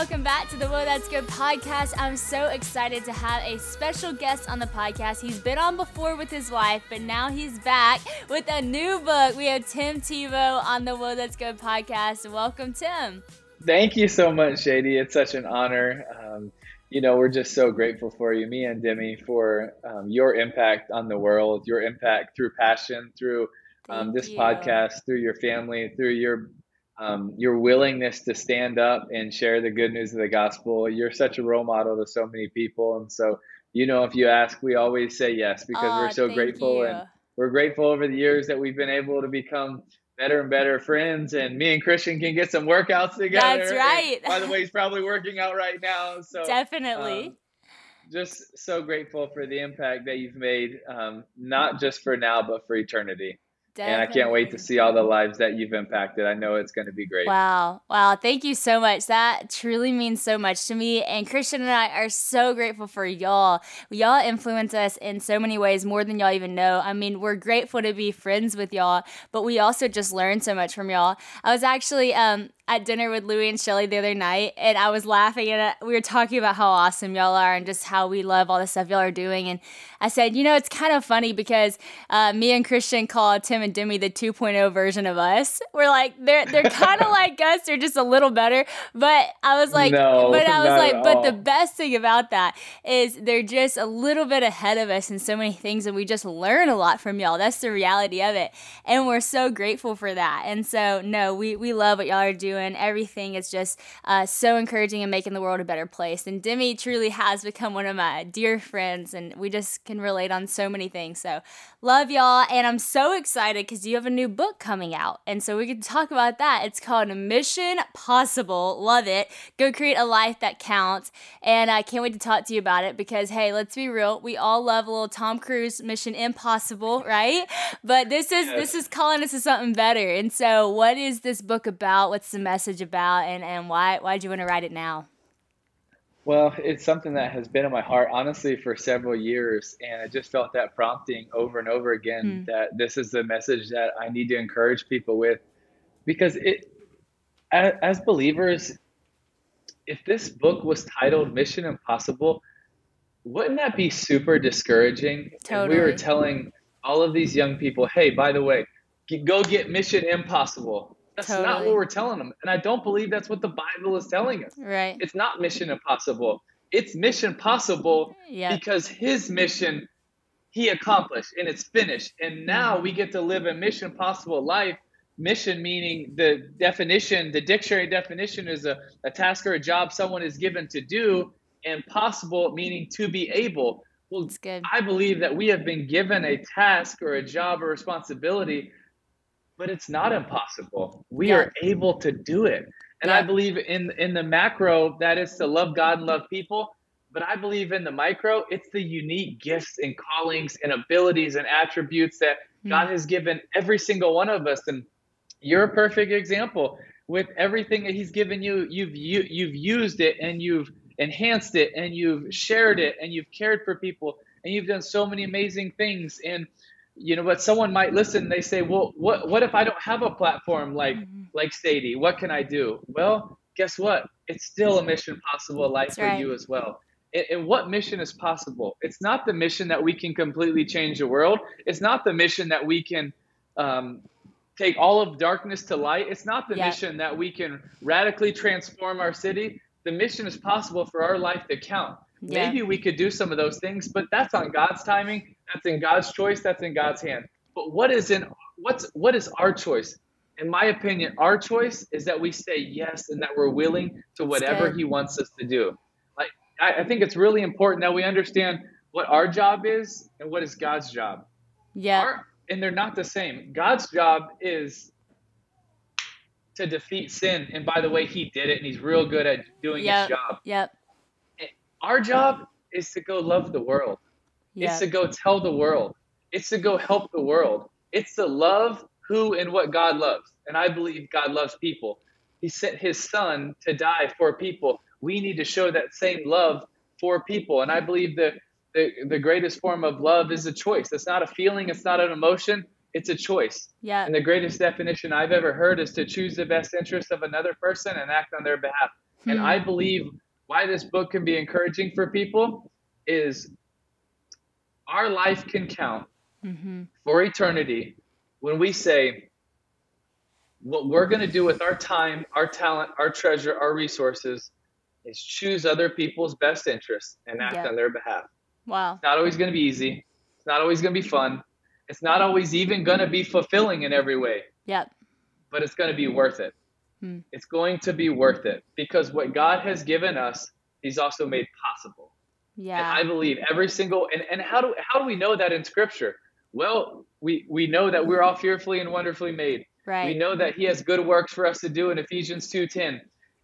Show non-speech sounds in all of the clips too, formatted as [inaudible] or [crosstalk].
welcome back to the Whoa That's Good podcast. I'm so excited to have a special guest on the podcast. He's been on before with his wife, but now he's back with a new book. We have Tim Tebow on the Whoa That's Good podcast. Welcome, Tim. Thank you so much, Sadie. It's such an honor. Um, you know, we're just so grateful for you, me and Demi, for um, your impact on the world, your impact through passion, through um, this you. podcast, through your family, through your um, your willingness to stand up and share the good news of the gospel. You're such a role model to so many people, and so you know, if you ask, we always say yes because oh, we're so grateful, you. and we're grateful over the years that we've been able to become better and better friends. And me and christian can get some workouts together. That's right. and by the way [laughs] he's probably working out right now. So definitely. um, just so grateful for the impact that you've made um, not just for now but for eternity Definitely. And I can't wait to see all the lives that you've impacted. I know it's going to be great. Wow. Wow. Thank you so much. That truly means so much to me. And Christian and I are so grateful for y'all. Y'all influence us in so many ways, more than y'all even know. I mean, we're grateful to be friends with y'all, but we also just learn so much from y'all. I was actually um, at dinner with Louie and Shelley the other night, and I was laughing, and we were talking about how awesome y'all are and just how we love all the stuff y'all are doing. And I said, you know, it's kind of funny because uh, me and Christian call Tim and Demi the 2.0 version of us. We're like, they're they're kind of [laughs] like us, they're just a little better. But I was like, no, but I was like, but the best thing about that is they're just a little bit ahead of us in so many things, and we just learn a lot from y'all. That's the reality of it, and we're so grateful for that. And so, no, we we love what y'all are doing doing. Everything is just uh, so encouraging and making the world a better place. And Demi truly has become one of my dear friends, and we just can relate on so many things. So, love y'all. And I'm so excited because you have a new book coming out. And so, we can talk about that. It's called Mission Possible. Love it. Go create a life that counts. And I can't wait to talk to you about it because, hey, let's be real. We all love a little Tom Cruise Mission Impossible, [laughs] right? But this is yes. this is calling us to something better. And so, what is this book about? What's the message about, and and why why did you want to write it now? Well, it's something that has been in my heart honestly for several years, and I just felt that prompting over and over again mm. that this is the message that I need to encourage people with, because it, as, as believers, if this book was titled Mission Impossible, wouldn't that be super discouraging? Totally. If we were telling all of these young people, hey, by the way, go get Mission Impossible. That's totally. not what we're telling them. And I don't believe that's what the Bible is telling us. Right. It's not mission impossible. It's mission possible because his mission he accomplished and it's finished. And now we get to live a mission possible life. Mission meaning the definition, the dictionary definition is a, a task or a job someone is given to do, and possible meaning to be able. Well, good. I believe that we have been given a task or a job or responsibility but it's not impossible. We yeah. are able to do it. And yeah. I believe in in the macro that is to love God and love people, but I believe in the micro, it's the unique gifts and callings and abilities and attributes that mm. God has given every single one of us and you're a perfect example with everything that he's given you you've you, you've used it and you've enhanced it and you've shared it and you've cared for people and you've done so many amazing things and you know, but someone might listen. They say, "Well, what what if I don't have a platform like mm-hmm. like Sadie? What can I do?" Well, guess what? It's still a mission possible life That's for right. you as well. And, and what mission is possible? It's not the mission that we can completely change the world. It's not the mission that we can um, take all of darkness to light. It's not the mission that we can radically transform our city. The mission is possible for our life to count. Yeah. Maybe we could do some of those things, but that's on God's timing. That's in God's choice. That's in God's hand. But what is in what's what is our choice? In my opinion, our choice is that we say yes and that we're willing to whatever He wants us to do. Like I, I think it's really important that we understand what our job is and what is God's job. Yeah. Our, and they're not the same. God's job is to defeat sin. And by the way, he did it and he's real good at doing yep. his job. Yep. Our job is to go love the world. Yep. It's to go tell the world. It's to go help the world. It's to love who and what God loves. And I believe God loves people. He sent his son to die for people. We need to show that same love for people. And I believe that the, the greatest form of love is a choice. It's not a feeling, it's not an emotion, it's a choice. Yeah. And the greatest definition I've ever heard is to choose the best interest of another person and act on their behalf. Hmm. And I believe why this book can be encouraging for people is our life can count mm-hmm. for eternity when we say, what we're going to do with our time, our talent, our treasure, our resources is choose other people's best interests and act on their behalf. Wow. It's not always going to be easy. It's not always going to be fun. It's not always even going to be fulfilling in every way. Yep. But it's going to be worth it. Hmm. It's going to be worth it because what God has given us, He's also made possible. Yeah. And I believe every single and, and how do how do we know that in scripture? Well, we we know that we're all fearfully and wonderfully made. Right. We know that he has good works for us to do in Ephesians 2:10.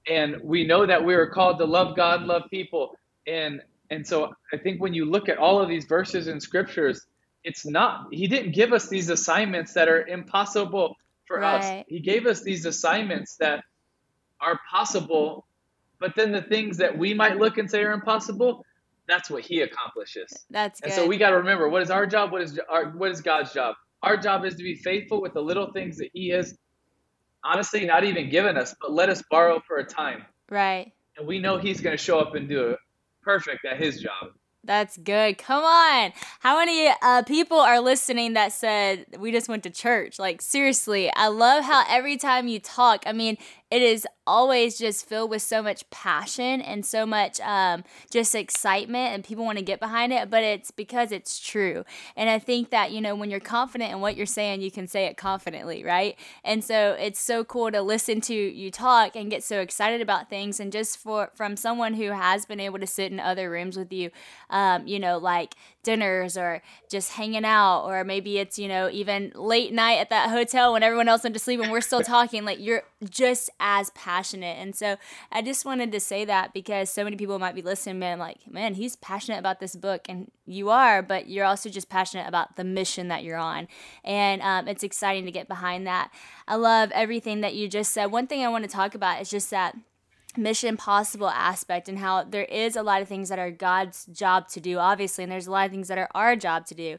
And we know that we are called to love God, love people. And and so I think when you look at all of these verses in scriptures, it's not he didn't give us these assignments that are impossible for right. us. He gave us these assignments that are possible, but then the things that we might look and say are impossible, that's what he accomplishes. That's good. And so we got to remember what is our job, what is our what is God's job? Our job is to be faithful with the little things that he has honestly not even given us, but let us borrow for a time. Right. And we know he's going to show up and do it perfect at his job. That's good. Come on. How many uh, people are listening that said we just went to church? Like, seriously, I love how every time you talk, I mean, it is always just filled with so much passion and so much um, just excitement and people want to get behind it but it's because it's true. And i think that you know when you're confident in what you're saying you can say it confidently right? And so it's so cool to listen to you talk and get so excited about things. And just for from someone who has been able to sit in other rooms with you um, you know like dinners or just hanging out or maybe it's you know even late night at that hotel when everyone else went to sleep and we're still [laughs] talking like you're just as passionate. And so i just wanted to say that because so many people might be listening man like man he's passionate about this book and you are but you're also just passionate about the mission that you're on. And um, it's exciting to get behind that. I love everything that you just said. One thing i want to talk about is just that mission possible aspect and how there is a lot of things that are God's job to do, obviously, and there's a lot of things that are our job to do.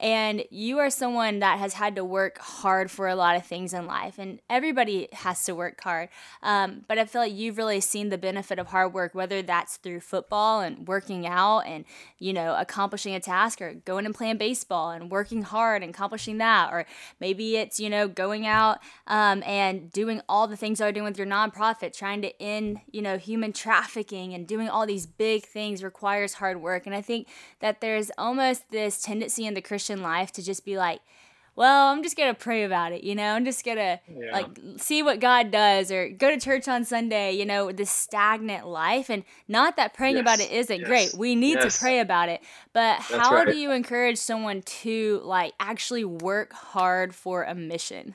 And you are someone that has had to work hard for a lot of things in life, and everybody has to work hard. Um, but I feel like you've really seen the benefit of hard work, whether that's through football and working out and, you know, accomplishing a task, or going and playing baseball and working hard and accomplishing that, or maybe it's, you know, going out um, and doing all the things you're doing with your nonprofit, trying to end, you know, human trafficking and doing all these big things requires hard work. And I think that there's almost this tendency in the Christian Christian life to just be like, well, I'm just gonna pray about it, you know. I'm just gonna yeah. like see what God does, or go to church on Sunday, you know. This stagnant life, and not that praying yes. about it isn't yes. great. We need yes. to pray about it, but That's how right. do you encourage someone to like actually work hard for a mission?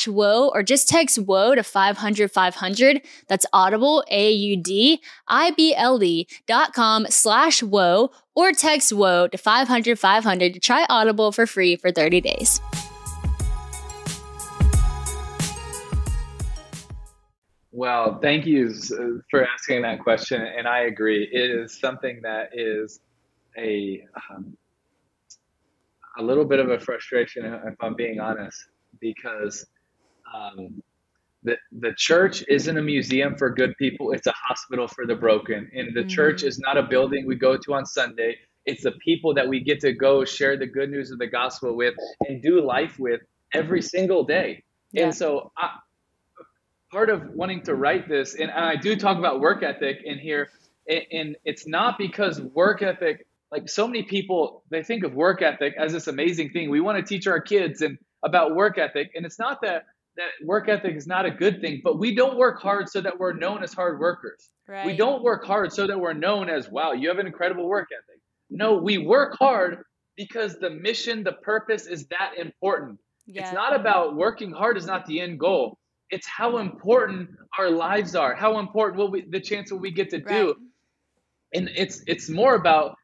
slash whoa or just text whoa to 500 500. That's audible, A U D I B L E dot com slash whoa or text whoa to 500 500 to try Audible for free for 30 days. Well, thank you for asking that question. And I agree. It is something that is a, um, a little bit of a frustration, if I'm being honest, because um, the, the church isn't a museum for good people. It's a hospital for the broken. And the mm-hmm. church is not a building we go to on sunday. It's the people that we get to go share the good news of the gospel with and do life with every single day. Yeah. and so I, part of wanting to write this and i do talk about work ethic in here and it's not because work ethic like so many people they think of work ethic as this amazing thing. We want to teach our kids and about work ethic. And it's not that that work ethic is not a good thing, but we don't work hard so that we're known as hard workers. Right. We don't work hard so that we're known as, wow, you have an incredible work ethic. No, we work hard because the mission, the purpose is that important. Yeah. It's not about working hard is not the end goal. It's how important our lives are, how important what we the chance what we get to right. do. And it's it's more about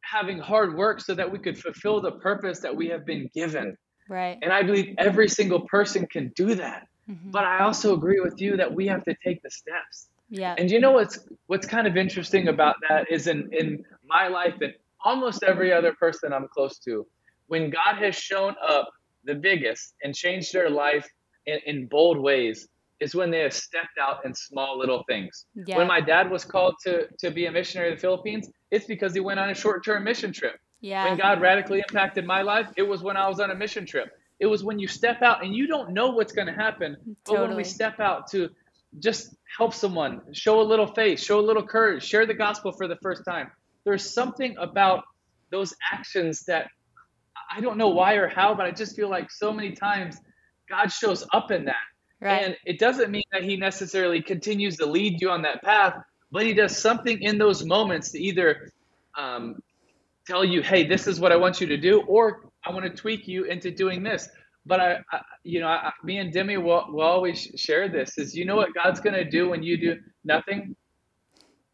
having hard work so that we could fulfill the purpose that we have been given. Right. And I believe every single person can do that. Mm-hmm. But I also agree with you that we have to take the steps. Yeah. And you know what's what's kind of interesting about that is in in my life and almost every other person I'm close to, when God has shown up the biggest and changed their life in, in bold ways, is when they have stepped out in small little things. Yeah. When my dad was called to to be a missionary to the Philippines, it's because he went on a short term mission trip. Yeah. When God radically impacted my life, it was when I was on a mission trip. It was when you step out and you don't know what's going to happen, but when we step out to just help someone, show a little faith, show a little courage, share the gospel for the first time. There's something about those actions that I don't know why or how, but I just feel like so many times God shows up in that. Right. And it doesn't mean that he necessarily continues to lead you on that path, but he does something in those moments to either um, tell you, hey, this is what I want you to do, or I want to tweak you into doing this. But I, I you know, I, me and Demi will, will always share this: is you know what God's going to do when you do nothing.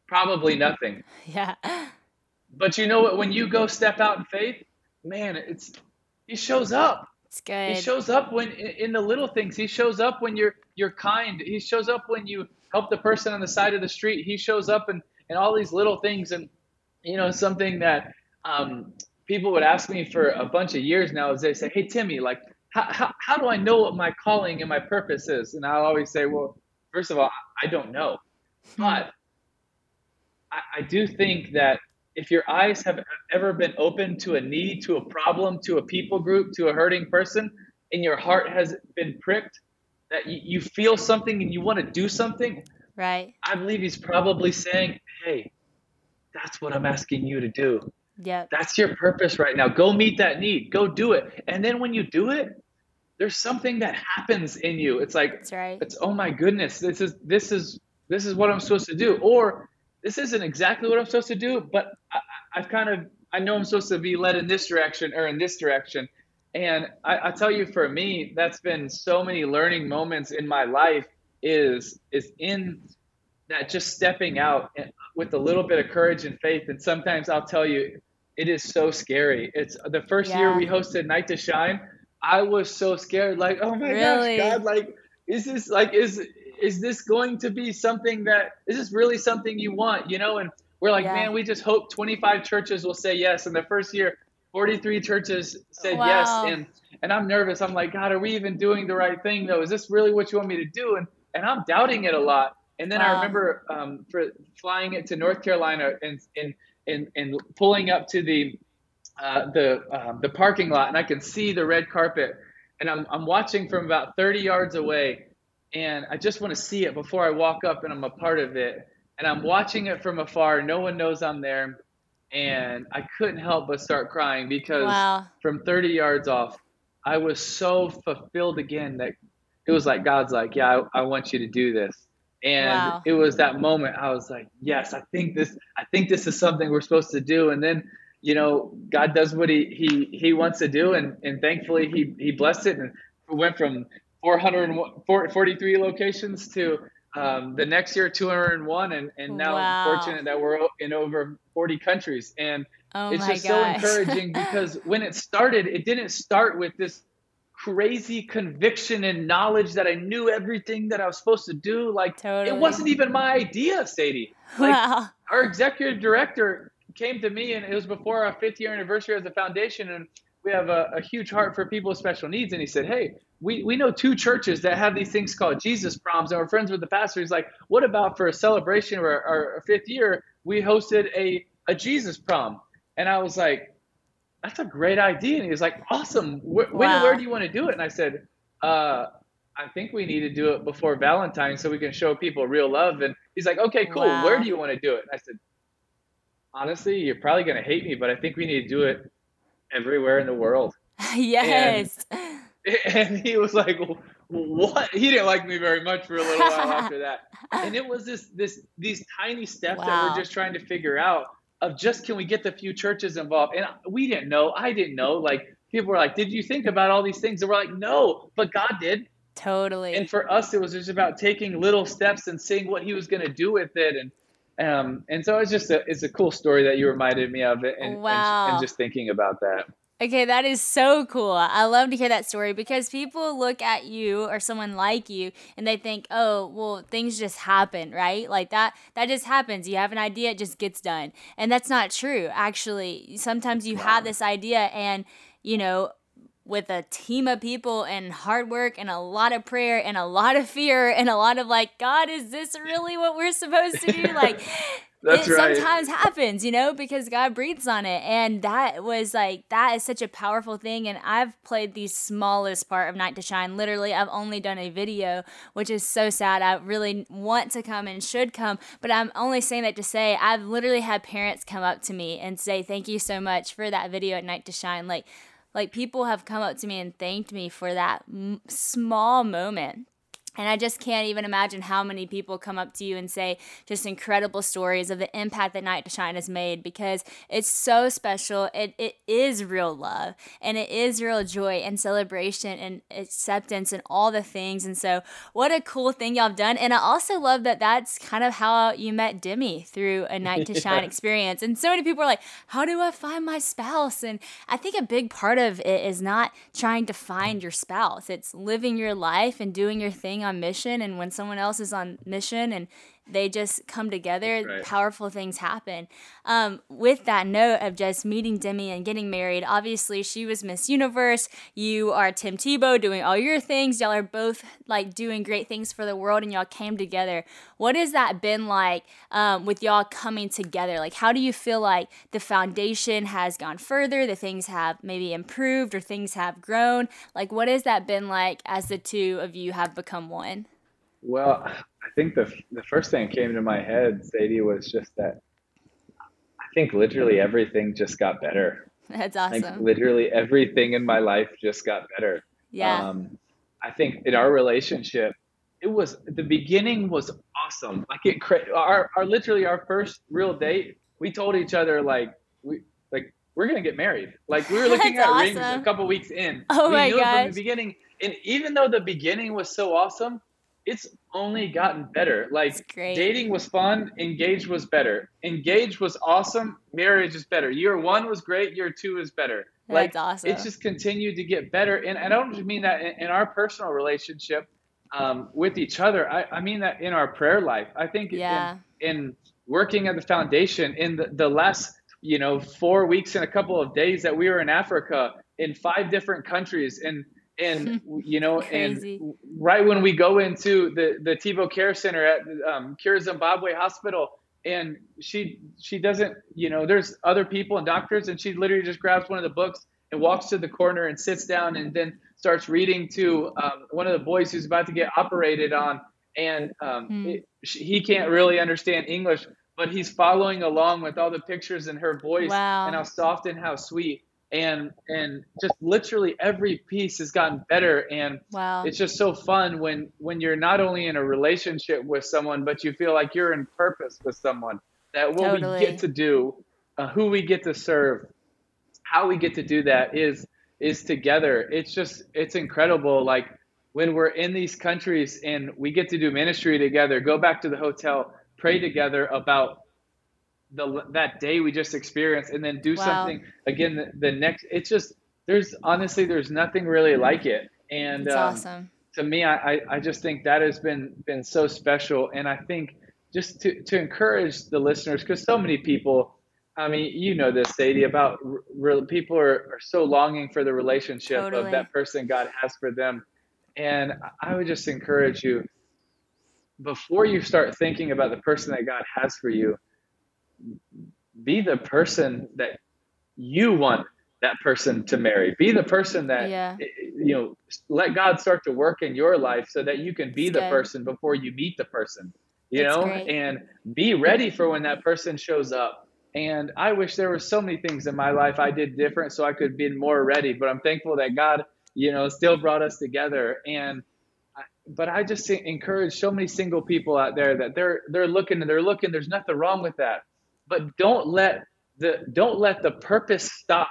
probably nothing. [laughs] Yeah. But you know what? When you go step out in faith, man, it's he shows up. It's good. He shows up when in the little things. He shows up when you're you're kind. He shows up when you help the person on the side of the street. He shows up and and all these little things. And you know, something that um, people would ask me for a bunch of years now is they say, Hey Timmy, like how, how, how do I know what my calling and my purpose is? And I'll always say, Well, first of all, I don't know. Hmm. But I, I do think that if your eyes have ever been open to a need, to a problem, to a people group, to a hurting person, and your heart has been pricked, that you, you feel something and you want to do something, right. I believe he's probably saying, Hey, that's what I'm asking you to do. Yep. That's your purpose right now. Go meet that need. Go do it. And then when you do it, there's something that happens in you. It's like That's right. it's oh my goodness, this is this is this is what I'm supposed to do. Or this isn't exactly what I'm supposed to do, but I, I've kind of I know I'm supposed to be led in this direction or in this direction. And I, I tell you, for me, that's been so many learning moments in my life. Is is in that just stepping out with a little bit of courage and faith. And sometimes I'll tell you, it is so scary. It's the first year we hosted Night to Shine. I was so scared, like, oh my Really? gosh, God, like, is this like is is this going to be something that is this really something you want? You know, and we're like, Yeah. man, we just hope 25 churches will say yes. And the first year, 43 churches said Wow. yes. And and I'm nervous. I'm like, God, are we even doing the right thing though? Is this really what you want me to do? And and I'm doubting it a lot. And then I remember um, for flying it to North Carolina and and and, and pulling up to the uh, the um, the parking lot, and I can see the red carpet, and I'm I'm watching from about 30 yards away, and I just want to see it before I walk up, and I'm a part of it, and I'm watching it from afar. No one knows I'm there, and I couldn't help but start crying because Wow. from 30 yards off, I was so fulfilled again that it was like God's like, yeah, I, I want you to do this. And Wow. it was that moment I was like, yes, I think this, I think this is something we're supposed to do. And then, you know, God does what he, he, he wants to do. And, and thankfully he, he blessed it and went from 443 locations to um, the next year, 201. And, and now Wow. fortunate that we're in over 40 countries. And Oh it's just gosh. so [laughs] encouraging because when it started, it didn't start with this crazy conviction and knowledge that I knew everything that I was supposed to do. Like Totally. it wasn't even my idea, Sadie. Like wow. our executive director came to me and it was before our fifth year anniversary as a foundation and we have a, a huge heart for people with special needs and he said hey we, we know two churches that have these things called jesus proms and we're friends with the pastor he's like what about for a celebration of our, our fifth year we hosted a, a jesus prom and i was like that's a great idea and he was like awesome Wh- when where do you want to do it and i said uh, I think we need to do it before Valentine's so we can show people real love. And he's like, okay, cool. Wow. Where do you want to do it? And I said, honestly, you're probably going to hate me, but I think we need to do it everywhere in the world. [laughs] yes. [laughs] And he was like, what? He didn't like me very much for a little while after that. [laughs] And it was this, this, these tiny steps that we're just trying to figure out of just, can we get the few churches involved? And we didn't know. I didn't know. Like people were like, did you think about all these things? And we're like, no, but God did. Totally. and for us it was just about taking little steps and seeing what he was going to do with it and um and so it's just a it's a cool story that you reminded me of it and, and- and, just thinking about that Okay, that is so cool. I love to hear that story because people look at you or someone like you and they think, "Oh, well, things just happen, right? Like that that just happens. You have an idea, it just gets done." And that's not true. Actually, sometimes you have this idea and, you know, with a team of people and hard work and a lot of prayer and a lot of fear and a lot of like, God, is this really what we're supposed to do? Like, [laughs] That's it right. sometimes happens, you know, because God breathes on it. And that was like, that is such a powerful thing. And I've played the smallest part of Night to Shine. Literally, I've only done a video, which is so sad. I really want to come and should come, but I'm only saying that to say I've literally had parents come up to me and say, Thank you so much for that video at Night to Shine. Like, like people have come up to me and thanked me for that m- small moment And I just can't even imagine how many people come up to you and say just incredible stories of the impact that Night to Shine has made because it's so special. It, it is real love and it is real joy and celebration and acceptance and all the things. And so, what a cool thing y'all have done. And I also love that that's kind of how you met Demi through a [laughs] Night to Shine yeah. experience. And so many people are like, How do I find my spouse? And I think a big part of it is not trying to find your spouse, it's living your life and doing your thing on mission and when someone else is on mission and they just come together, right. powerful things happen. Um, with that note of just meeting Demi and getting married, obviously she was Miss Universe. You are Tim Tebow doing all your things. Y'all are both like doing great things for the world and y'all came together. What has that been like um, with y'all coming together? Like, how do you feel like the foundation has gone further, the things have maybe improved or things have grown? Like, what has that been like as the two of you have become one? Well, I think the the first thing that came to my head, Sadie, was just that I think literally everything just got better. That's awesome. Like literally everything in my life just got better. Yeah. Um, I think in our relationship, it was the beginning was awesome. Like it, our, our literally our first real date, we told each other like we like we're gonna get married. Like we were [laughs] looking at awesome. rings a couple weeks in. Oh we my knew gosh. From the beginning, and even though the beginning was so awesome, it's only gotten better. Like dating was fun, engaged was better. Engaged was awesome, marriage is better. Year one was great, year two is better. Like That's awesome. It's just continued to get better. And I don't just mean that in, in our personal relationship um, with each other. I, I, mean that in our prayer life. I think yeah. in, in working at the foundation in the, the last, you know, four weeks and a couple of days that we were in Africa in five different countries and and [laughs] you know, and right when we go into the the Tebow Care Center at um, Cure Zimbabwe Hospital, and she she doesn't, you know, there's other people and doctors, and she literally just grabs one of the books and walks to the corner and sits down, and then starts reading to um, one of the boys who's about to get operated on, and um, hmm. it, she, he can't really understand English, but he's following along with all the pictures and her voice wow. and how soft and how sweet and and just literally every piece has gotten better and wow. it's just so fun when when you're not only in a relationship with someone but you feel like you're in purpose with someone that what totally. we get to do uh, who we get to serve how we get to do that is is together it's just it's incredible like when we're in these countries and we get to do ministry together go back to the hotel pray together about the that day we just experienced and then do wow. something again the, the, next it's just there's honestly there's nothing really like it and um, awesome to me I, I just think that has been been so special and i think just to, to encourage the listeners because so many people i mean you know this sadie about real people are, are so longing for the relationship totally. of that person god has for them and i would just encourage you before you start thinking about the person that god has for you be the person that you want that person to marry. Be the person that yeah. Eh, eh, you know. Let God start to work in your life so that you can be the good. person before you meet the person. You know, great. and be ready for when that person shows up. And I wish there were so many things in my life I did different so I could be more ready. But I'm thankful that God, you know, still brought us together. And but I just encourage so many single people out there that they're they're looking and they're looking. There's nothing wrong with that but don't let the don't let the purpose stop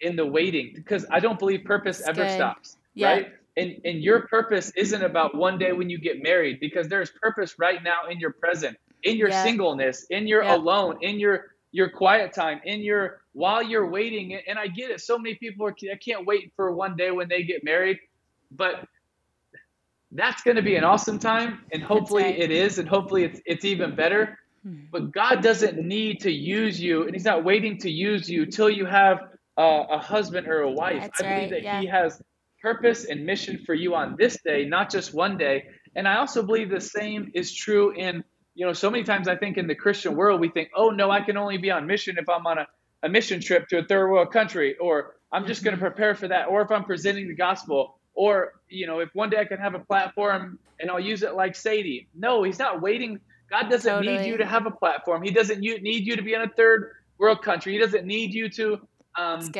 in the waiting because I don't believe purpose That's ever good. stops. Yeah. Right. And and your purpose isn't about one day when you get married because there's purpose right now in your present, in your yeah. singleness, in your yeah. alone, in your your quiet time, in your while you're waiting. And I get it. So many people are, I can't wait for one day when they get married, but that's going to be an awesome time, and hopefully right. it is, and hopefully it's it's even better. Hmm. But God doesn't need to use you, and He's not waiting to use you till you have a, a husband or a wife. That's I believe right, that yeah. He has purpose and mission for you on this day, not just one day. And I also believe the same is true in, you know, so many times I think in the Christian world, we think, oh, no, I can only be on mission if I'm on a, a mission trip to a third world country, or I'm just going to mm-hmm. prepare for that, or if I'm presenting the gospel, or, you know, if one day I can have a platform and I'll use it like Sadie. No, He's not waiting God doesn't totally. need you to have a platform. He doesn't need you to be in a third world country. He doesn't need you to um,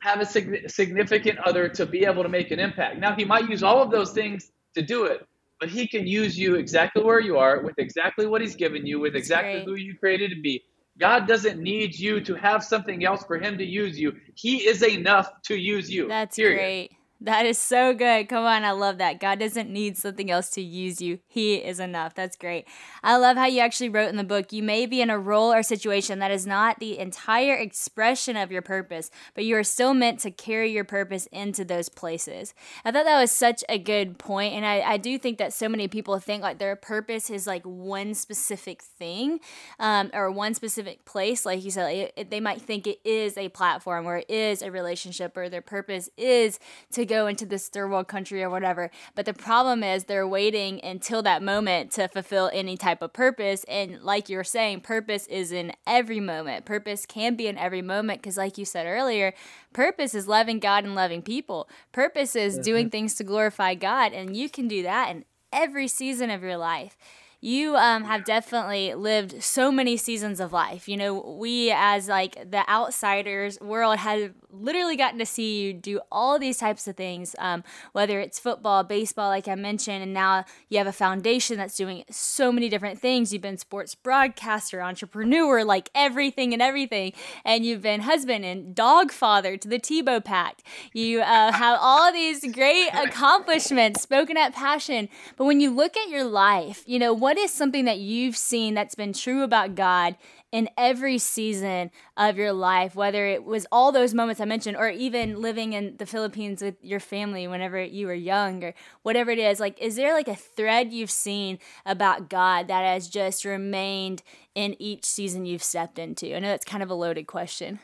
have a sig- significant other to be able to make an impact. Now, he might use all of those things to do it, but he can use you exactly where you are with exactly what he's given you with exactly who you created to be god doesn't need you to have something else for him to use you he is enough to use you that's period. great that is so good. Come on, I love that. God doesn't need something else to use you. He is enough. That's great. I love how you actually wrote in the book you may be in a role or situation that is not the entire expression of your purpose, but you are still meant to carry your purpose into those places. I thought that was such a good point, and I, I do think that so many people think like their purpose is like one specific thing um, or one specific place. Like you said, it, it, they might think it is a platform or it is a relationship or their purpose is to go into this third world country or whatever. But the problem is they're waiting until that moment to fulfill any type of purpose. And like you were saying, purpose is in every moment. Purpose can be in every moment because, like you said earlier, purpose is loving God and loving people. Purpose is mm-hmm. doing things to glorify God. And you can do that in every season of your life you um, have definitely lived so many seasons of life. You know, we as like the outsiders world have literally gotten to see you do all these types of things, um, whether it's football, baseball, like I mentioned, and now you have a foundation that's doing so many different things. You've been sports broadcaster, entrepreneur, like everything and everything, and you've been husband and dog father to the Tebow Pack. You uh, [laughs] have all these great accomplishments, spoken at passion. But when you look at your life, you know what is something that you've seen that's been true about God in every season of your life, whether it was all those moments I mentioned, or even living in the Philippines with your family whenever you were young, or whatever it is? Like, is there like a thread you've seen about God that has just remained in each season you've stepped into? I know that's kind of a loaded question.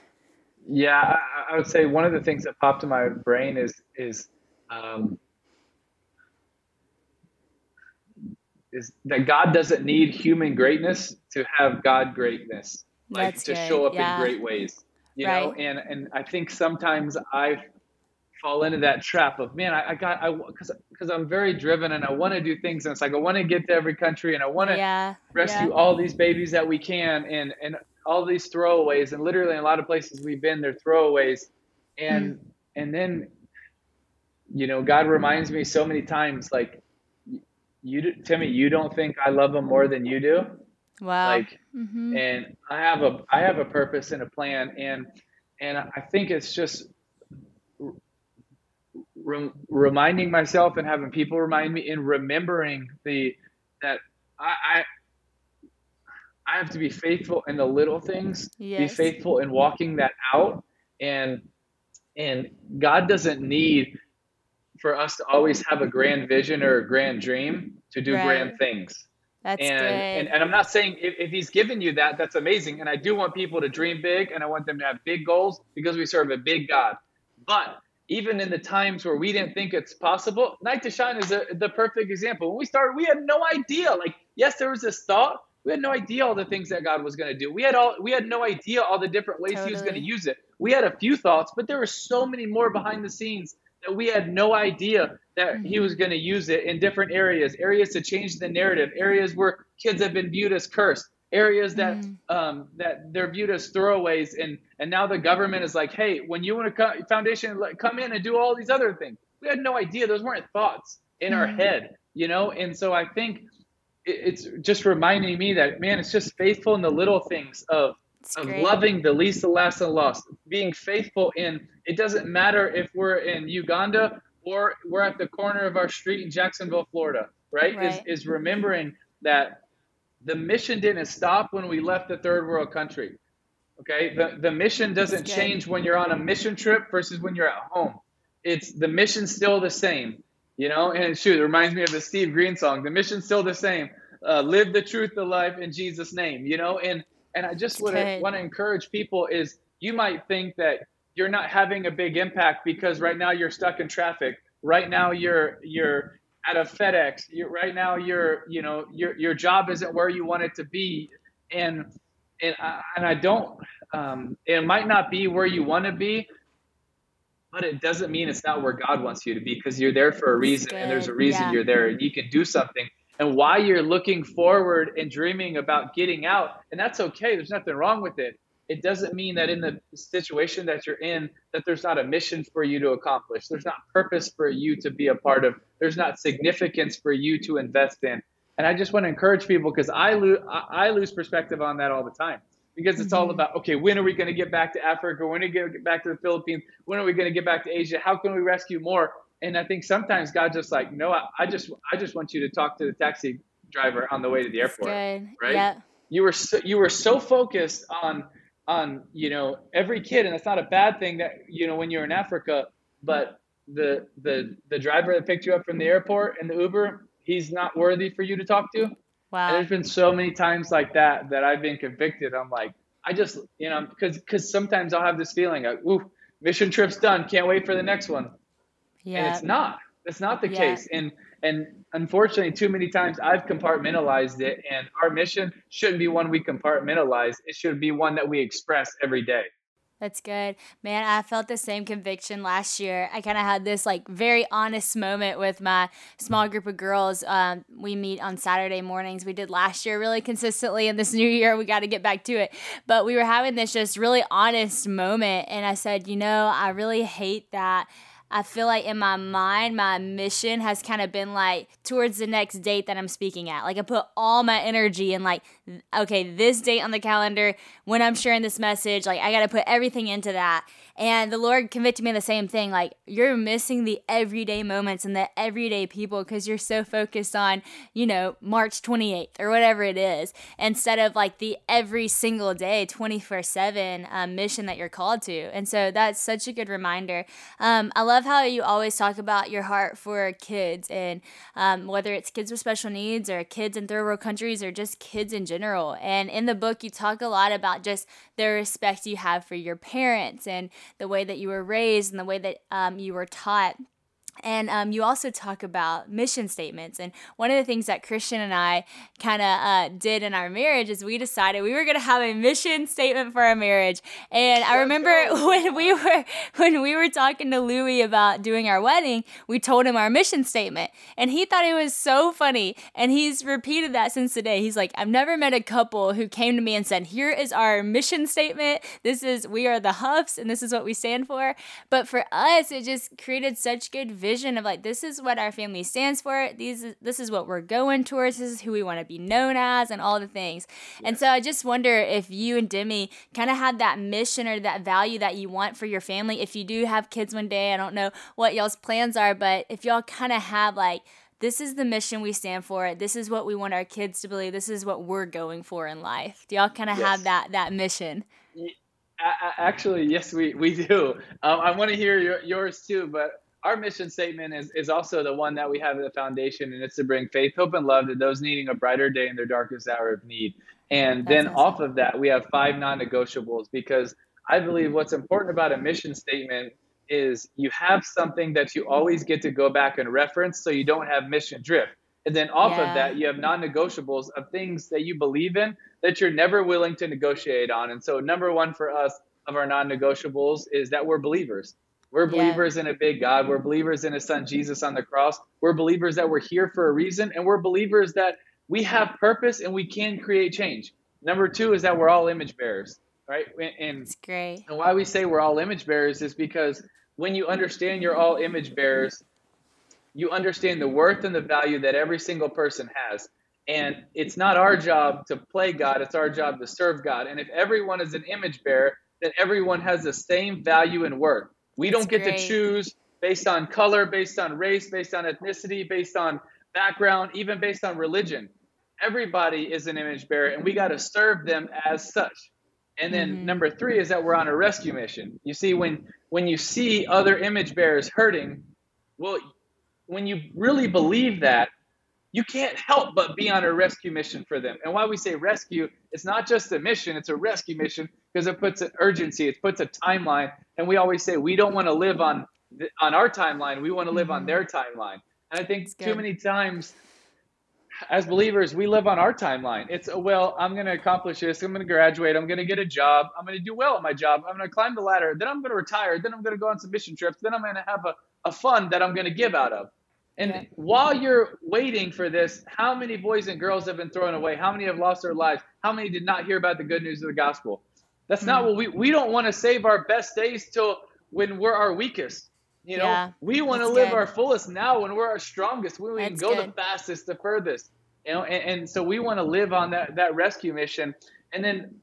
Yeah, I, I would say one of the things that popped in my brain is is um, is that God doesn't need human greatness to have God greatness, like That's to good. show up yeah. in great ways. You right. know, and and I think sometimes I fall into that trap of man, I, I got I because because I'm very driven and I want to do things and it's like I want to get to every country and I want to yeah. rescue yeah. all these babies that we can and and all these throwaways and literally in a lot of places we've been they're throwaways and mm. and then you know God reminds me so many times like you Timmy, you don't think I love them more than you do? Wow. Like, mm-hmm. and I have a I have a purpose and a plan, and and I think it's just re- reminding myself and having people remind me and remembering the that I, I I have to be faithful in the little things, yes. be faithful in walking that out, and and God doesn't need for us to always have a grand vision or a grand dream to do right. grand things. That's and, good. And, and I'm not saying if, if he's given you that, that's amazing. And I do want people to dream big and I want them to have big goals because we serve a big God. But even in the times where we didn't think it's possible, Night to Shine is a, the perfect example. When we started, we had no idea. Like, yes, there was this thought. We had no idea all the things that God was going to do. We had all we had no idea all the different ways totally. He was going to use it. We had a few thoughts, but there were so many more behind the scenes that we had no idea that he was going to use it in different areas, areas to change the narrative, areas where kids have been viewed as cursed, areas that mm. um, that they're viewed as throwaways, and and now the government is like, hey, when you want to come, foundation come in and do all these other things. We had no idea; those weren't thoughts in mm. our head, you know. And so I think it's just reminding me that man, it's just faithful in the little things of of great. loving the least, the last, and the lost, being faithful in. It doesn't matter if we're in Uganda or we're at the corner of our street in Jacksonville, Florida. Right? right. Is is remembering that the mission didn't stop when we left the third world country. Okay, the the mission doesn't change when you're on a mission trip versus when you're at home. It's the mission's still the same. You know, and shoot, it reminds me of the Steve Green song. The mission's still the same. Uh, live the truth, the life in Jesus' name. You know, and and I just want to want to encourage people is you might think that you're not having a big impact because right now you're stuck in traffic. Right now you're you're at a FedEx. You're, right now you're you know your your job isn't where you want it to be, and and I, and I don't. Um, it might not be where you want to be, but it doesn't mean it's not where God wants you to be because you're there for a reason, and there's a reason yeah. you're there, and you can do something and why you're looking forward and dreaming about getting out. And that's okay. There's nothing wrong with it. it doesn't mean that in the situation that you're in that there's not a mission for you to accomplish there's not purpose for you to be a part of there's not significance for you to invest in and i just want to encourage people because i lose i lose perspective on that all the time because it's all mm-hmm. about okay when are we going to get back to africa when are we going to get back to the philippines when are we going to get back to asia how can we rescue more and i think sometimes god just like no I, I just i just want you to talk to the taxi driver on the way to the airport right? Yeah. you were so, you were so focused on on you know every kid and it's not a bad thing that you know when you're in africa but the the the driver that picked you up from the airport and the uber he's not worthy for you to talk to. Wow. And there's been so many times like that that i've been convicted. I'm like i just you know because because sometimes i'll have this feeling like ooh mission trip's done. Can't wait for the next one yeah and it's not that's not the yeah. case and and unfortunately, too many times I've compartmentalized it, and our mission shouldn't be one we compartmentalize. It should be one that we express every day. That's good. Man, I felt the same conviction last year. I kind of had this like very honest moment with my small group of girls. Um, we meet on Saturday mornings. We did last year really consistently, and this new year we got to get back to it. But we were having this just really honest moment, and I said, you know, I really hate that I feel like in my mind, my mission has kind of been like towards the next date that I'm speaking at. Like I put all my energy in like, okay, this date on the calendar when I'm sharing this message. Like I got to put everything into that. And the Lord convicted me of the same thing. Like, you're missing the everyday moments and the everyday people because you're so focused on, you know, March 28th or whatever it is, instead of like the every single day, 24 7 um, mission that you're called to. And so that's such a good reminder. Um, I love how you always talk about your heart for kids and um, whether it's kids with special needs or kids in third world countries or just kids in general. And in the book, you talk a lot about just the respect you have for your parents and the way that you were raised and the way that um, you were taught and um, you also talk about mission statements. And one of the things that Christian and I kind of uh, did in our marriage is we decided we were going to have a mission statement for our marriage. And I remember [laughs] when we were when we were talking to Louie about doing our wedding, we told him our mission statement, and he thought it was so funny. And he's repeated that since today. He's like, I've never met a couple who came to me and said, "Here is our mission statement. This is we are the Huffs, and this is what we stand for." But for us, it just created such good vision of like this is what our family stands for. These this is what we're going towards. This is who we want to be known as, and all the things. Yeah. And so I just wonder if you and Demi kind of had that mission or that value that you want for your family. If you do have kids one day, I don't know what y'all's plans are, but if y'all kind of have like this is the mission we stand for. This is what we want our kids to believe. This is what we're going for in life. Do y'all kind of yes. have that that mission? Actually, yes, we, we do. Um, I want to hear your, yours too, but our mission statement is, is also the one that we have at the foundation, and it's to bring faith, hope, and love to those needing a brighter day in their darkest hour of need. And That's then awesome. off of that, we have five non negotiables because I believe what's important about a mission statement is you have something that you always get to go back and reference so you don't have mission drift. And then off yeah. of that, you have non negotiables of things that you believe in that you're never willing to negotiate on. And so, number one for us of our non negotiables is that we're believers. We're believers yeah. in a big God. We're believers in His Son Jesus on the cross. We're believers that we're here for a reason, and we're believers that we have purpose and we can create change. Number two is that we're all image bearers, right? And That's great. And why we say we're all image bearers is because when you understand you're all image bearers, you understand the worth and the value that every single person has. And it's not our job to play God, it's our job to serve God. And if everyone is an image bearer, then everyone has the same value and worth. We That's don't get great. to choose based on color, based on race, based on ethnicity, based on background, even based on religion. Everybody is an image bearer, and we got to serve them as such. And then mm-hmm. number three is that we're on a rescue mission. You see, when when you see other image bearers hurting, well, when you really believe that, you can't help but be on a rescue mission for them. And why we say rescue, it's not just a mission, it's a rescue mission because it puts an urgency, it puts a timeline. And we always say we don't want to live on on our timeline, we want to live mm-hmm. on their timeline. And I think too many times as believers, we live on our timeline. It's well, I'm going to accomplish this. I'm going to graduate. I'm going to get a job. I'm going to do well at my job. I'm going to climb the ladder. Then I'm going to retire. Then I'm going to go on some mission trips. Then I'm going to have a, a fund that I'm going to give out of. And yeah. while you're waiting for this, how many boys and girls have been thrown away? How many have lost their lives? How many did not hear about the good news of the gospel? That's mm. not what we we don't want to save our best days till when we're our weakest. You know, yeah, we want to live good. our fullest now when we're our strongest, when we that's can go good. the fastest, the furthest. You know, and, and so we want to live on that that rescue mission. And then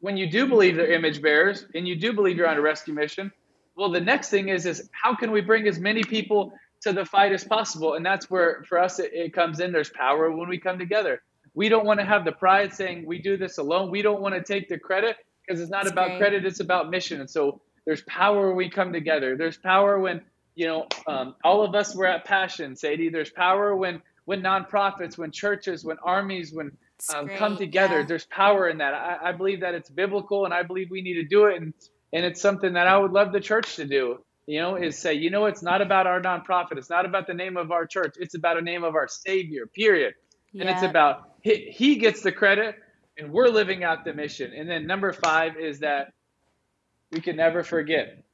when you do believe they're image bearers and you do believe you're on a rescue mission, well, the next thing is is how can we bring as many people to the fight as possible? And that's where for us it, it comes in. There's power when we come together. We don't want to have the pride saying we do this alone. We don't want to take the credit because it's not that's about great. credit; it's about mission. And so there's power when we come together. There's power when you know um, all of us were at Passion, Sadie. There's power when when nonprofits, when churches, when armies, when um, come together. Yeah. There's power in that. I, I, believe that it's biblical, and I believe we need to do it. And and it's something that I would love the church to do. You know, is say, you know, it's not about our nonprofit. It's not about the name of our church. It's about a name of our Savior. Period. Yeah. And it's about he, he gets the credit, and we're living out the mission. And then number five is that we can never forget.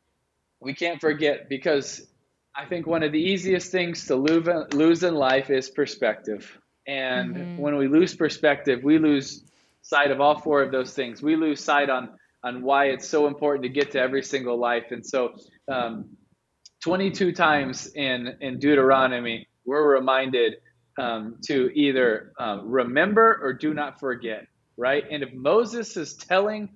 We can't forget because I think one of the easiest things to lose in life is perspective. And mm-hmm. when we lose perspective, we lose sight of all four of those things. We lose sight on on why it's so important to get to every single life. And so, um, 22 times in in Deuteronomy, we're reminded um, to either um, remember or do not forget. Right? And if Moses is telling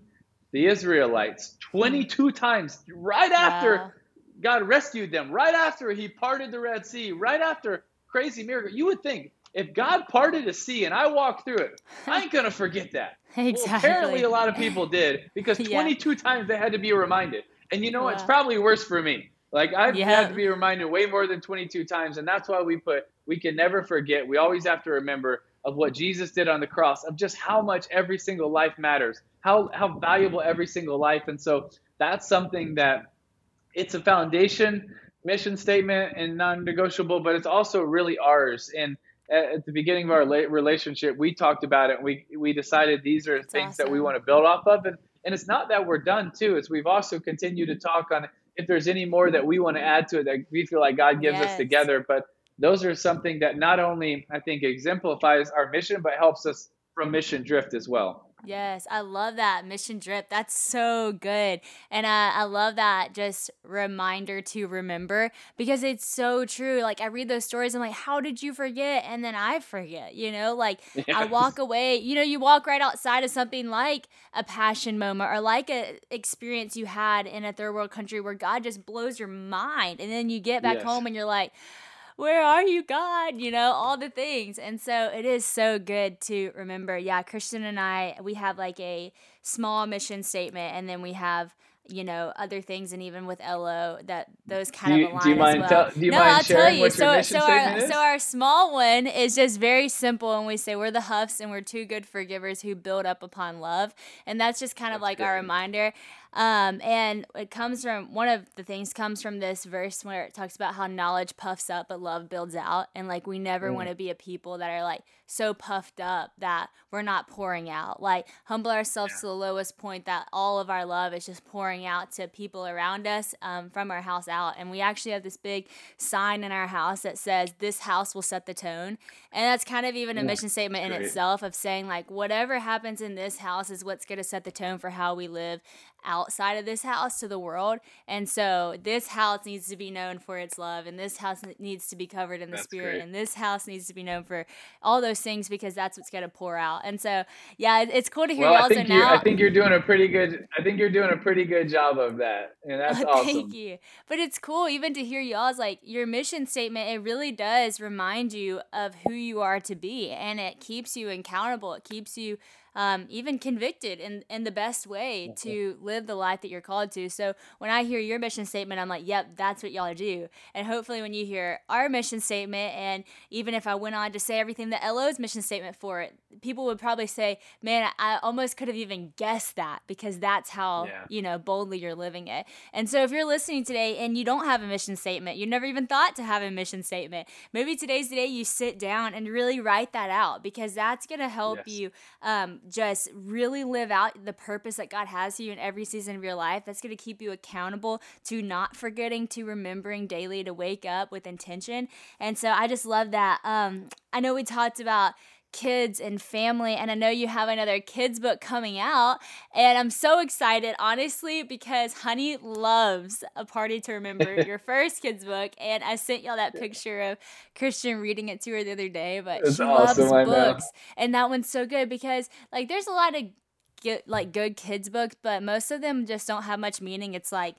the Israelites 22 times right after God rescued them, right after He parted the Red Sea, right after crazy miracle, you would think if God parted a sea and I walked through it, I ain't gonna forget that. exactly. [laughs] Well, apparently, a lot of people did because [laughs] 22 yeah. times they had to be reminded. And you know, it's probably worse for me. Like I've yeah. had to be reminded way more than 22 times, and that's why we put we can never forget. We always have to remember of what Jesus did on the cross, of just how much every single life matters, how how valuable every single life, and so that's something that it's a foundation mission statement and non-negotiable, but it's also really ours. And at the beginning of our relationship, we talked about it. And we we decided these are That's things awesome. that we want to build off of, and and it's not that we're done too. It's we've also continued to talk on if there's any more that we want to add to it that we feel like God gives yes. us together. But those are something that not only I think exemplifies our mission, but helps us from mission drift as well. Yes, I love that mission drift. That's so good. And I, I love that just reminder to remember because it's so true. Like I read those stories, I'm like, how did you forget? And then I forget, you know, like yes. [laughs] I walk away, you know, you walk right outside of something like a passion moment or like a experience you had in a third world country where God just blows your mind. And then you get back yes. home and you're like, where are you, God? You know, all the things. And so it is so good to remember. Yeah, Christian and I, we have like a small mission statement, and then we have you know other things and even with LO that those kind you, of align do you mind as well. Tell, do you no, mind I'll tell you. so so our is? so our small one is just very simple and we say we're the Huffs and we're two good forgivers who build up upon love. And that's just kind of like good. our reminder. Um, and it comes from one of the things comes from this verse where it talks about how knowledge puffs up but love builds out. And like we never mm. want to be a people that are like so puffed up that we're not pouring out. Like humble ourselves yeah. to the lowest point that all of our love is just pouring out to people around us um, from our house out. And we actually have this big sign in our house that says, This house will set the tone. And that's kind of even a mission statement in itself of saying, like, whatever happens in this house is what's going to set the tone for how we live outside of this house to the world. And so this house needs to be known for its love, and this house needs to be covered in the that's spirit, great. and this house needs to be known for all those things because that's what's going to pour out. And so, yeah, it's cool to hear well, y'all. I think, now, I think you're doing a pretty good. I think you're doing a pretty good job of that, and [laughs] that's oh, awesome. Thank you. But it's cool even to hear y'all's like your mission statement. It really does remind you of who you are to be, and it keeps you accountable. It keeps you um, even convicted in, in the best way to live the life that you're called to. So when I hear your mission statement, I'm like, yep, that's what y'all do. And hopefully when you hear our mission statement, and even if I went on to say everything that LO's mission statement for it, people would probably say, man, I almost could have even guessed that because that's how, yeah. you know, boldly you're living it. And so if you're listening today and you don't have a mission statement, you never even thought to have a mission statement, maybe today's the day you sit down and really write that out because that's going to help yes. you um, just really live out the purpose that God has for you in every season of your life. That's going to keep you accountable to not forgetting, to remembering daily to wake up with intention. And so I just love that. Um, I know we talked about kids and family. And I know you have another kids book coming out. And I'm so excited, honestly, because Honey loves A Party to Remember, [laughs] your first kids book. And I sent y'all that picture of Christian reading it to her the other day. But she awesome, loves books. And that one's so good because, like, there's a lot of good, like good kids books, but most of them just don't have much meaning. It's like,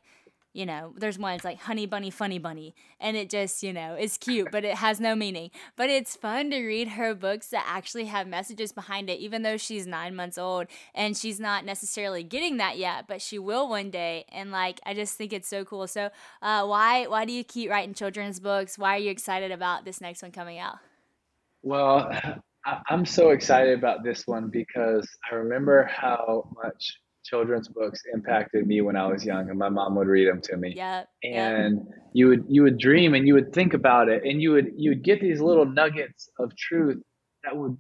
you know, there's one it's like Honey Bunny Funny Bunny, and it just, you know, is cute, but it has no meaning. But it's fun to read her books that actually have messages behind it, even though she's nine months old and she's not necessarily getting that yet, but she will one day. And like, I just think it's so cool. So, uh, why why do you keep writing children's books? Why are you excited about this next one coming out? Well, [laughs] I'm so excited about this one because I remember how much children's books impacted me when I was young, and my mom would read them to me. Yeah. And yep. you would you would dream and you would think about it, and you would you would get these little nuggets of truth that would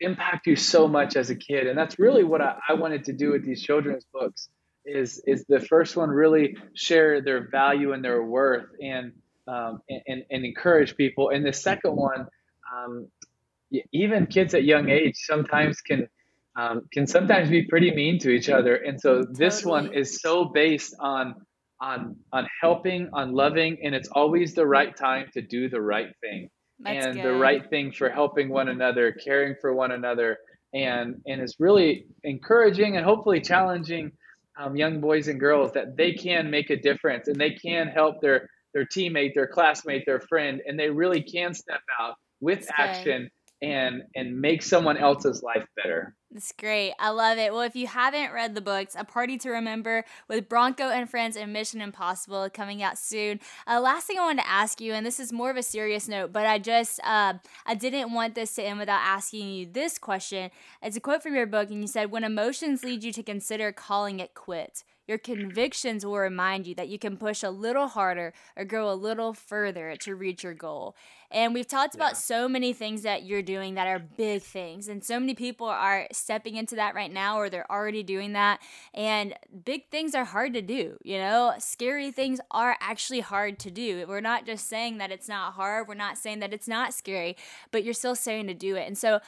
impact you so much as a kid. And that's really what I, I wanted to do with these children's books. Is is the first one really share their value and their worth and um, and, and encourage people, and the second one. Um, even kids at young age sometimes can um, can sometimes be pretty mean to each other. And so this one is so based on on on helping, on loving, and it's always the right time to do the right thing. That's and good. the right thing for helping one another, caring for one another, and and it's really encouraging and hopefully challenging um, young boys and girls that they can make a difference and they can help their their teammate, their classmate, their friend, and they really can step out with That's action. Good and and make someone else's life better. It's great. I love it. Well, if you haven't read the books, A Party to Remember with Bronco and Friends and Mission Impossible coming out soon. Uh, last thing I wanted to ask you, and this is more of a serious note, but I just uh, I didn't want this to end without asking you this question. It's a quote from your book, and you said, "When emotions lead you to consider calling it quits." Your convictions will remind you that you can push a little harder or go a little further to reach your goal. And we've talked yeah. about so many things that you're doing that are big things. And so many people are stepping into that right now or they're already doing that. And big things are hard to do. You know, scary things are actually hard to do. We're not just saying that it's not hard, we're not saying that it's not scary, but you're still saying to do it. And so,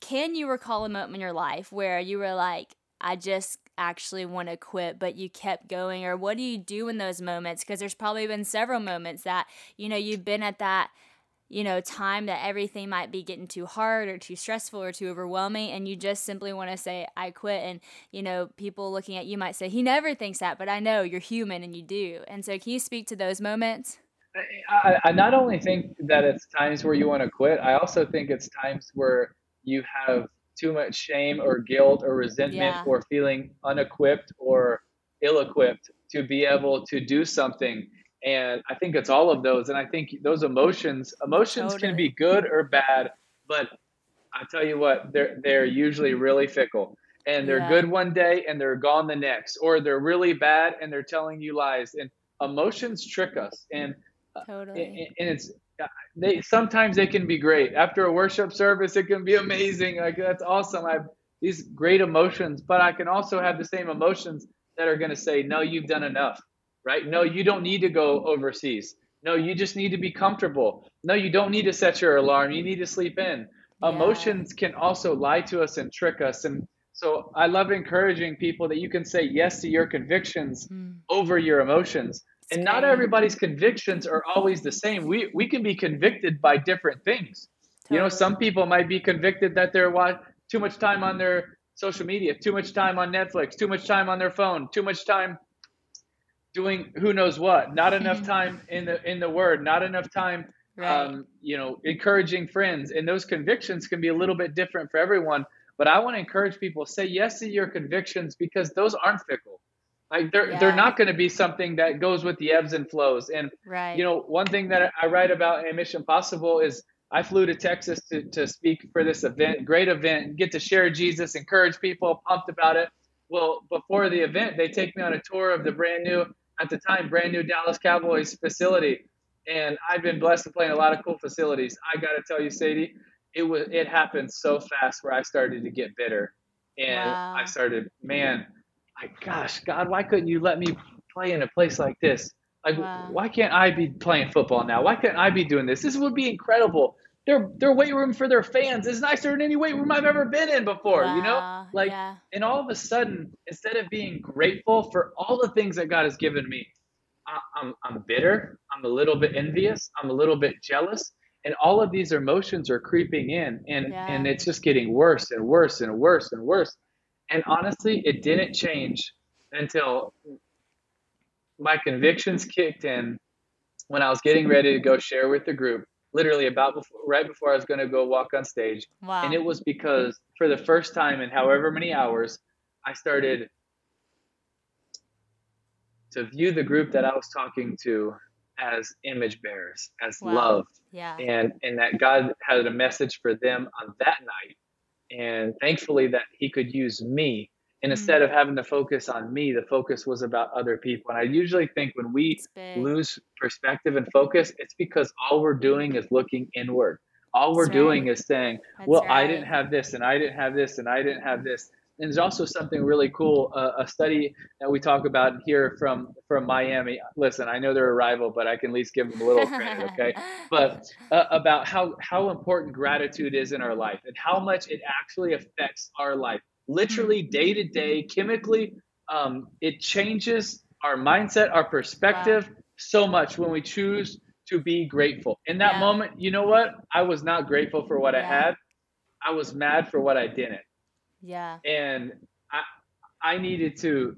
can you recall a moment in your life where you were like, I just actually want to quit, but you kept going? Or what do you do in those moments? Because there's probably been several moments that, you know, you've been at that, you know, time that everything might be getting too hard or too stressful or too overwhelming. And you just simply want to say, I quit. And, you know, people looking at you might say, he never thinks that, but I know you're human and you do. And so can you speak to those moments? I, I not only think that it's times where you want to quit, I also think it's times where you have too much shame or guilt or resentment yeah. or feeling unequipped or ill equipped to be able to do something. And I think it's all of those. And I think those emotions, emotions totally. can be good or bad, but I tell you what, they're they're usually really fickle. And they're yeah. good one day and they're gone the next, or they're really bad and they're telling you lies. And emotions trick us. And uh, totally. and it's they sometimes they can be great. After a worship service, it can be amazing. Like that's awesome. I have these great emotions, but I can also have the same emotions that are going to say, "No, you've done enough." Right? No, you don't need to go overseas. No, you just need to be comfortable. No, you don't need to set your alarm. You need to sleep in. Yeah. Emotions can also lie to us and trick us. And so I love encouraging people that you can say yes to your convictions mm. over your emotions and not everybody's convictions are always the same. We we can be convicted by different things. Totally. You know, some people might be convicted that they're what too much time on their social media, too much time on Netflix, too much time on their phone, too much time doing who knows what, not enough time in the in the word, not enough time right. um, you know, encouraging friends. And those convictions can be a little bit different for everyone. But I want to encourage people say yes to your convictions because those aren't fickle. Like they're yeah. they're not going to be something that goes with the ebbs and flows. And right. you know, one thing that I write about in Mission Possible is I flew to Texas to, to speak for this event, great event, get to share Jesus, encourage people, pumped about it. Well, before the event, they take me on a tour of the brand new, at the time, brand new Dallas Cowboys facility. And I've been blessed to play in a lot of cool facilities. I got to tell you, Sadie, it was it happened so fast where I started to get bitter, and wow. I started, man, like, gosh, God, why couldn't you let me play in a place like this? Like, wow. why can't I be playing football now? Why can't I be doing this? This would be incredible. Their their weight room for their fans is nicer than any weight room I've ever been in before. Wow, you know, like, yeah. and all of a sudden, instead of being grateful for all the things that God has given me, I, I'm I'm bitter. I'm a little bit envious. I'm a little bit jealous, and all of these emotions are creeping in, and yeah. and it's just getting worse and worse and worse and worse. And honestly, it didn't change until my convictions kicked in when I was getting ready to go share with the group literally about before, right before I was going to go walk on stage. Wow. And it was because for the first time in however many hours, I started to view the group that I was talking to as image bearers, as wow. loved. Yeah. And and that God had a message for them on that night. And thankfully that he could use me and mm-hmm. instead of having to focus on me, the focus was about other people. And I usually think when we lose perspective and focus, it's because all we're doing is looking inward. All we're doing is saying, That's well, right. I didn't have this, and I didn't have this, and I didn't have this. And there's also something really cool, uh, a study that we talk about here from from Miami. Listen, I know they're a rival, but I can at least give them a little credit, okay? [laughs] but uh, about how how important gratitude is in our life and how much it actually affects our life literally day to day, chemically. Um, it changes our mindset, our perspective wow. so much when we choose to be grateful. In that yeah. moment, you know what? I was not grateful for what yeah. I had. I was mad for what I didn't. Yeah. And I I needed to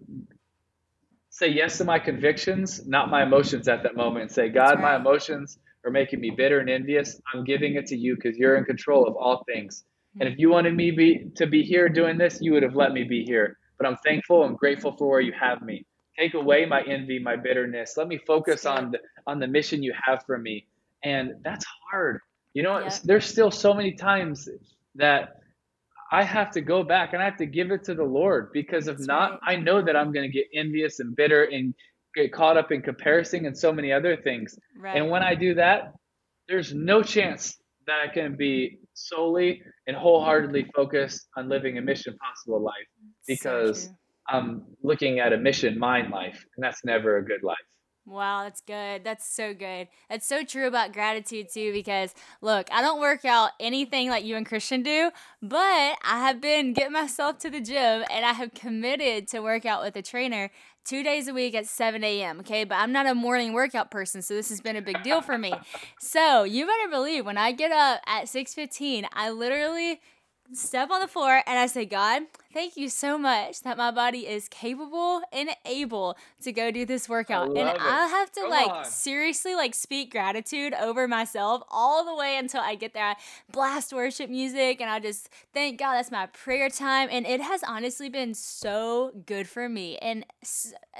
say yes to my convictions, not my emotions at that moment, and say, God, right. my emotions are making me bitter and envious. I'm giving it to you because you're in control of all things. And if you wanted me be, to be here doing this, you would have let me be here. But I'm thankful. I'm grateful for where you have me. Take away my envy, my bitterness. Let me focus on the, on the mission you have for me. And that's hard. You know, yeah. there's still so many times that I have to go back and I have to give it to the Lord because if that's not, right. I know that I'm going to get envious and bitter and get caught up in comparison and so many other things. Right. And when I do that, there's no chance that I can be solely and wholeheartedly focused on living a mission possible life because so I'm looking at a mission mind life, and that's never a good life. Wow, that's good. That's so good. That's so true about gratitude too because look, I don't work out anything like you and Christian do, but I have been getting myself to the gym and I have committed to work out with a trainer two days a week at 7 a.m. Okay, but I'm not a morning workout person, so this has been a big deal for me. [laughs] so you better believe when I get up at 6:15, I literally step on the floor and I say, God, thank you so much that my body is capable and able to go do this workout. I and it. I have to Come like on. seriously like speak gratitude over myself all the way until I get there. I blast worship music and I just thank God that's my prayer time. And it has honestly been so good for me in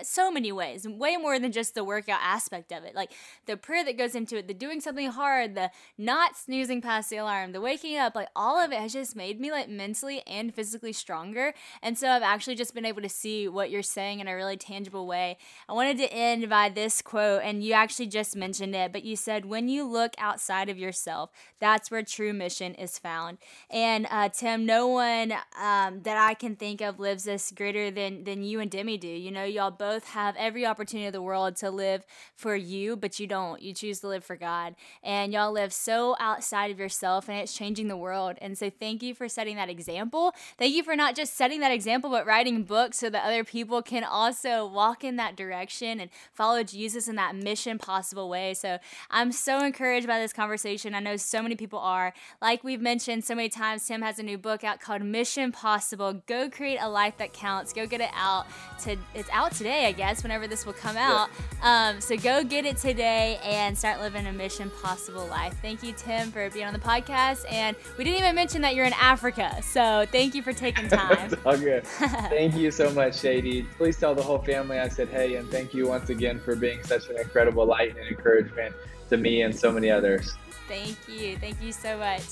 so many ways, way more than just the workout aspect of it. Like the prayer that goes into it, the doing something hard, the not snoozing past the alarm, the waking up, like all of it has just made me like mentally and physically stronger and so I've actually just been able to see what you're saying in a really tangible way. I wanted to end by this quote, and you actually just mentioned it, but you said, When you look outside of yourself, that's where true mission is found. And uh, Tim, no one um, that I can think of lives this greater than, than you and Demi do. You know, y'all both have every opportunity in the world to live for you, but you don't. You choose to live for God. And y'all live so outside of yourself, and it's changing the world. And so thank you for setting that example. Thank you for not just setting that example, but writing books so that other people can also walk in that direction and follow Jesus in that mission possible way. So I'm so encouraged by this conversation. I know so many people are. Like we've mentioned so many times, Tim has a new book out called Mission Possible. Go create a life that counts. Go get it out. To it's out today, I guess, whenever this will come out. Um, so go get it today and start living a mission possible life. Thank you, Tim, for being on the podcast. And we didn't even mention that you're in Africa. So thank you for taking time. [laughs] [laughs] All [laughs] good. thank you so much, Sadie. Please tell the whole family I said hey, and thank you once again for being such an incredible light and encouragement to me and so many others. Thank you. Thank you so much.